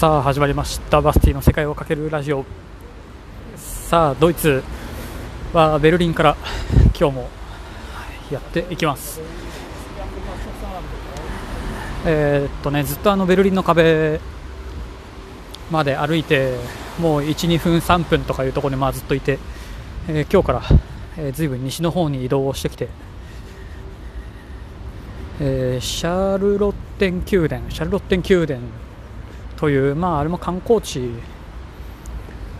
さあ始まりました。バスティの世界をかけるラジオ。さあドイツはベルリンから今日もやっていきます。えーっとねずっとあのベルリンの壁まで歩いてもう1、2分、3分とかいうところにまあずっといて、えー今日から、えー、ずいぶん西の方に移動してきて、えーシャルロッテン宮殿シャルロッテン宮殿という、まあ、あれも観光地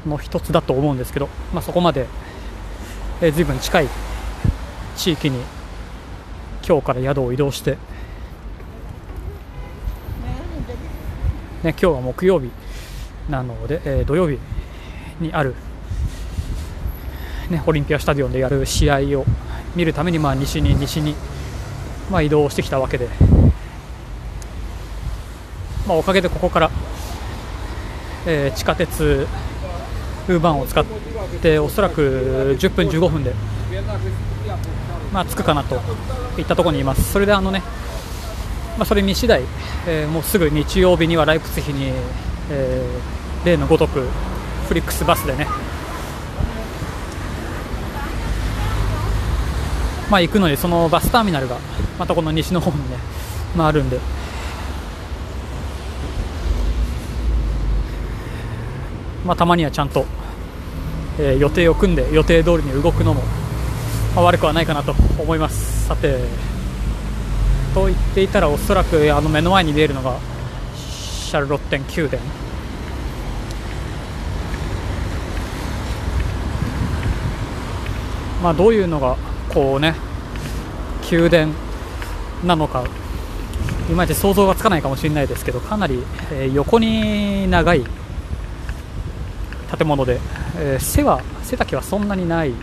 の一つだと思うんですけど、まあ、そこまで、えー、ずいぶん近い地域に今日から宿を移動して、ね、今日は木曜日なので、えー土曜日にある、ね、オリンピアスタジオンでやる試合を見るために、まあ、西に西に、まあ、移動してきたわけで、まあ、おかげでここから、えー地下鉄ウーバンを使っておそらく10分15分で、まあ、着くかなといったところにいます。それであのね、まあ、それ見次第、えーもうすぐ日曜日にはライプツヒに、えー例のごとくフリックスバスでねまあ行くのにそのバスターミナルがまたこの西の方にね、まあ、あるんでまあ、たまにはちゃんと、えー予定を組んで予定通りに動くのも、まあ悪くはないかなと思います。さてと言っていたらおそらくあの目の前に見えるのがシャルロッテン宮殿。まあどういうのがこうね宮殿なのかいまいち想像がつかないかもしれないですけどかなり、えー横に長い建物で、えー背は背丈はそんなにない、うん、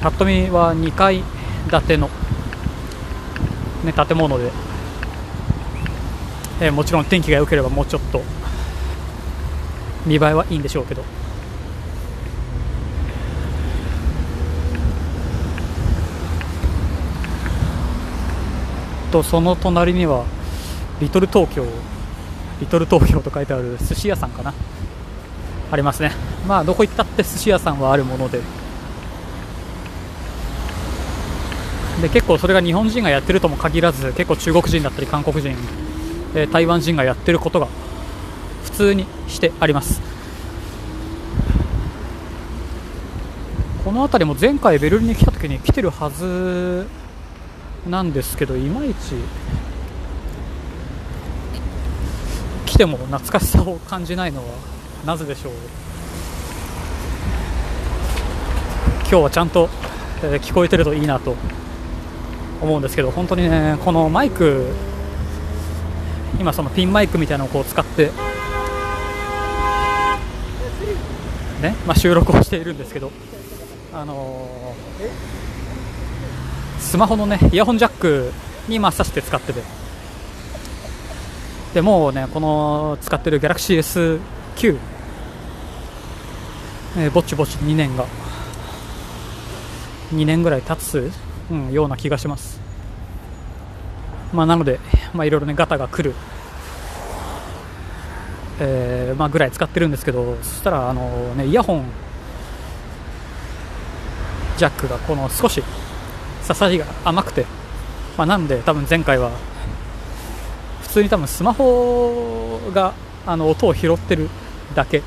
ぱっと見は2階建ての、ね、建物で、えーもちろん天気が良ければもうちょっと見栄えはいいんでしょうけど。とその隣にはリトル東京リトル東京と書いてある寿司屋さんかな。ありますね。まあどこ行ったって寿司屋さんはあるもので。で結構それが日本人がやってるとも限らず結構中国人だったり韓国人、えー台湾人がやってることが普通にしてあります。この辺りも前回ベルリンに来た時に来てるはずなんですけどいまいち来ても懐かしさを感じないのはなぜでしょう？今日はちゃんと、えー聞こえてるといいなと思うんですけど本当にねこのマイク今そのピンマイクみたいなのをこう使ってね、まあ、収録をしているんですけどあのースマホのねイヤホンジャックにまあ挿して使っててでもうねこの使ってる Galaxy S9、えーぼちぼち2年が。2年ぐらい経つ、うん、ような気がします。まあなのでまあいろいろねガタが来る。えーまあ、ぐらい使ってるんですけどそしたらあの、ね、イヤホンジャックがこの少し刺さりが甘くて、まあ、なんで多分前回は普通に多分スマホがあの音を拾ってるだけ、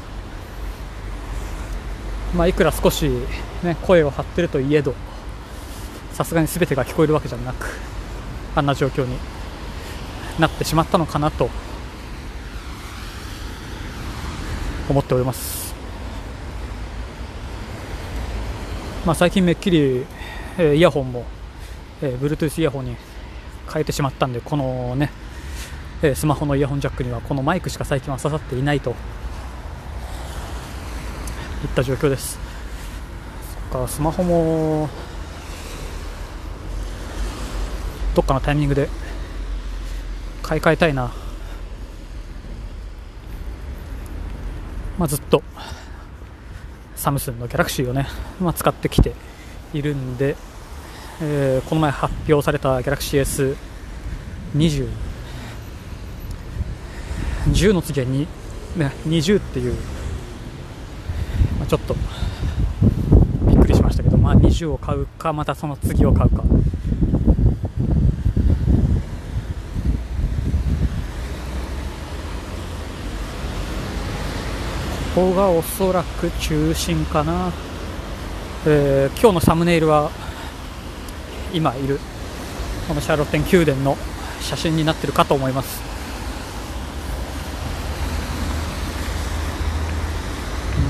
まあ、いくら少し、ね、声を張ってるといえどさすがに全てが聞こえるわけじゃなくあんな状況になってしまったのかなと思っております、まあ、最近めっきり、えーイヤホンも、えー Bluetooth イヤホンに変えてしまったんでこのね、えースマホのイヤホンジャックにはこのマイクしか最近は刺さっていないとった状況です。そっかスマホもどっかのタイミングで買い替えたいな。まあ、ずっとサムスンのギャラクシーをね、まあ、使ってきているんで、えーこの前発表されたギャラクシー S20 10の次は2、ね、20っていう、ちょっとびっくりしましたけど、まあ、20を買うかまたその次を買うか。ここがおそらく中心かな、えー、今日のサムネイルは今いるこのシャーロッテン宮殿の写真になってるかと思います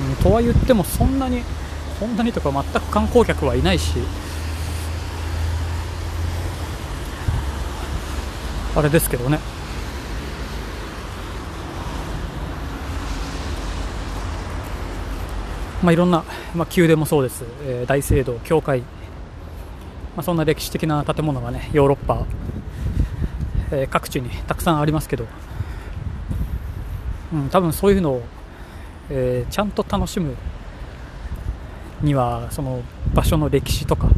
うんとは言ってもそんなにそんなにとか全く観光客はいないしあれですけどね。まあ、いろんな、まあ、宮殿もそうです、えー、大聖堂、教会、まあ、そんな歴史的な建物がねヨーロッパ、えー、各地にたくさんありますけど、うん、多分そういうのを、えー、ちゃんと楽しむにはその場所の歴史とかっ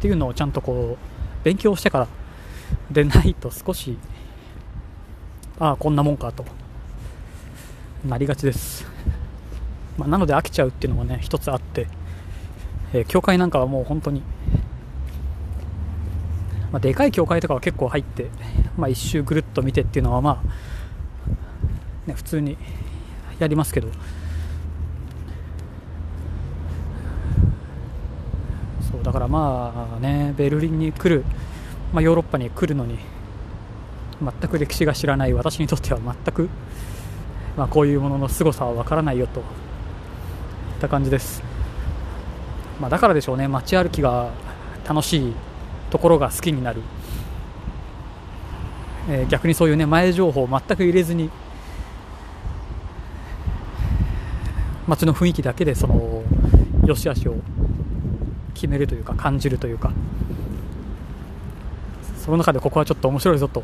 ていうのをちゃんとこう勉強してからでないと少しああこんなもんかとなりがちです。まあ、なので飽きちゃうっていうのもね一つあって、えー、教会なんかはもう本当に、まあ、でかい教会とかは結構入って、まあ、一周ぐるっと見てっていうのはまあ、ね、普通にやりますけど。そうだからまあねベルリンに来る、まあ、ヨーロッパに来るのに全く歴史が知らない私にとっては全く、まあ、こういうものの凄さは分からないよといった感じです、まあ、だからでしょうね街歩きが楽しいところが好きになる、えー、逆にそういうね前情報を全く入れずに街の雰囲気だけでその良し悪しを決めるというか感じるというか。その中でここはちょっと面白いぞと、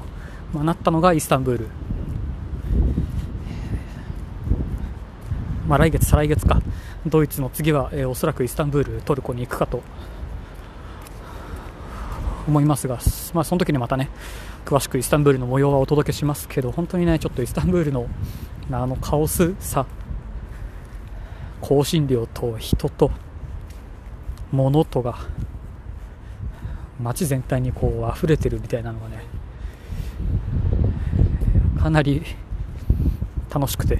まあ、なったのがイスタンブール、まあ、来月再来月か。ドイツの次は、えー、おそらくイスタンブール、トルコに行くかと。思いますが、まあ、その時にまたね詳しくイスタンブールの模様はお届けしますけど本当にねちょっとイスタンブールのあのカオスさ香辛料と人と物とが街全体にこう溢れてるみたいなのがねかなり楽しくて。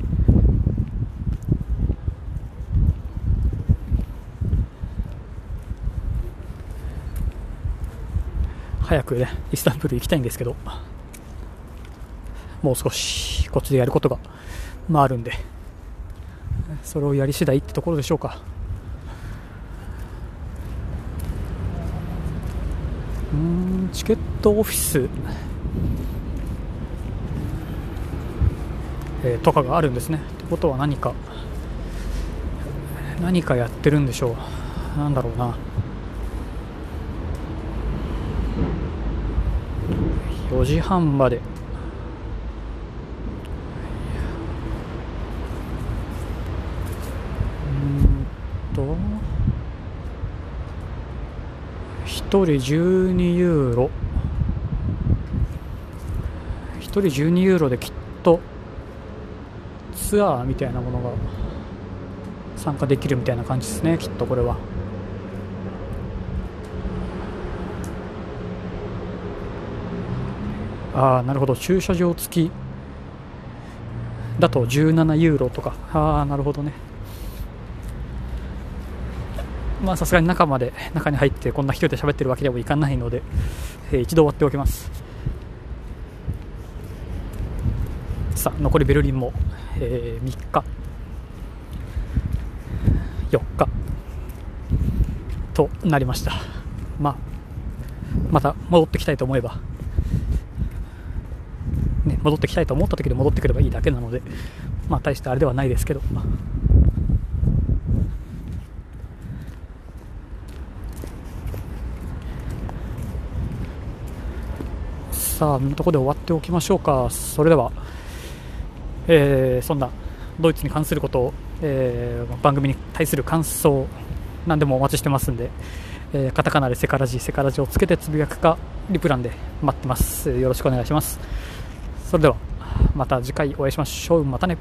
早くね、イスタンブール行きたいんですけど、もう少しこっちでやることが、まあ、あるんで、それをやり次第ってところでしょうか。うんチケットオフィス、えー、とかがあるんですね。ってことは何か、何かやってるんでしょう。なんだろうな。4時半までうんと1人12ユーロ。1人12ユーロできっとツアーみたいなものが参加できるみたいな感じですねきっとこれは。ああなるほど。駐車場付きだと17ユーロとか。ああなるほどね。まあさすがに中まで中に入ってこんな一人で喋ってるわけにもいかないので、えー、一度終わっておきますさあ残りベルリンも、えー、3日4日となりましたまあまた戻ってきたいと思えばね、戻ってきたいと思った時で戻ってくればいいだけなので、まあ、大してあれではないですけど。さあ、のところで終わっておきましょうか。それでは、えー、そんなドイツに関することを、えー、番組に対する感想、何でもお待ちしてますんで、えー、カタカナでセカラジ、セカラジをつけてつぶやくか、リプランで待ってます。よろしくお願いします。それではまた次回お会いしましょうまたね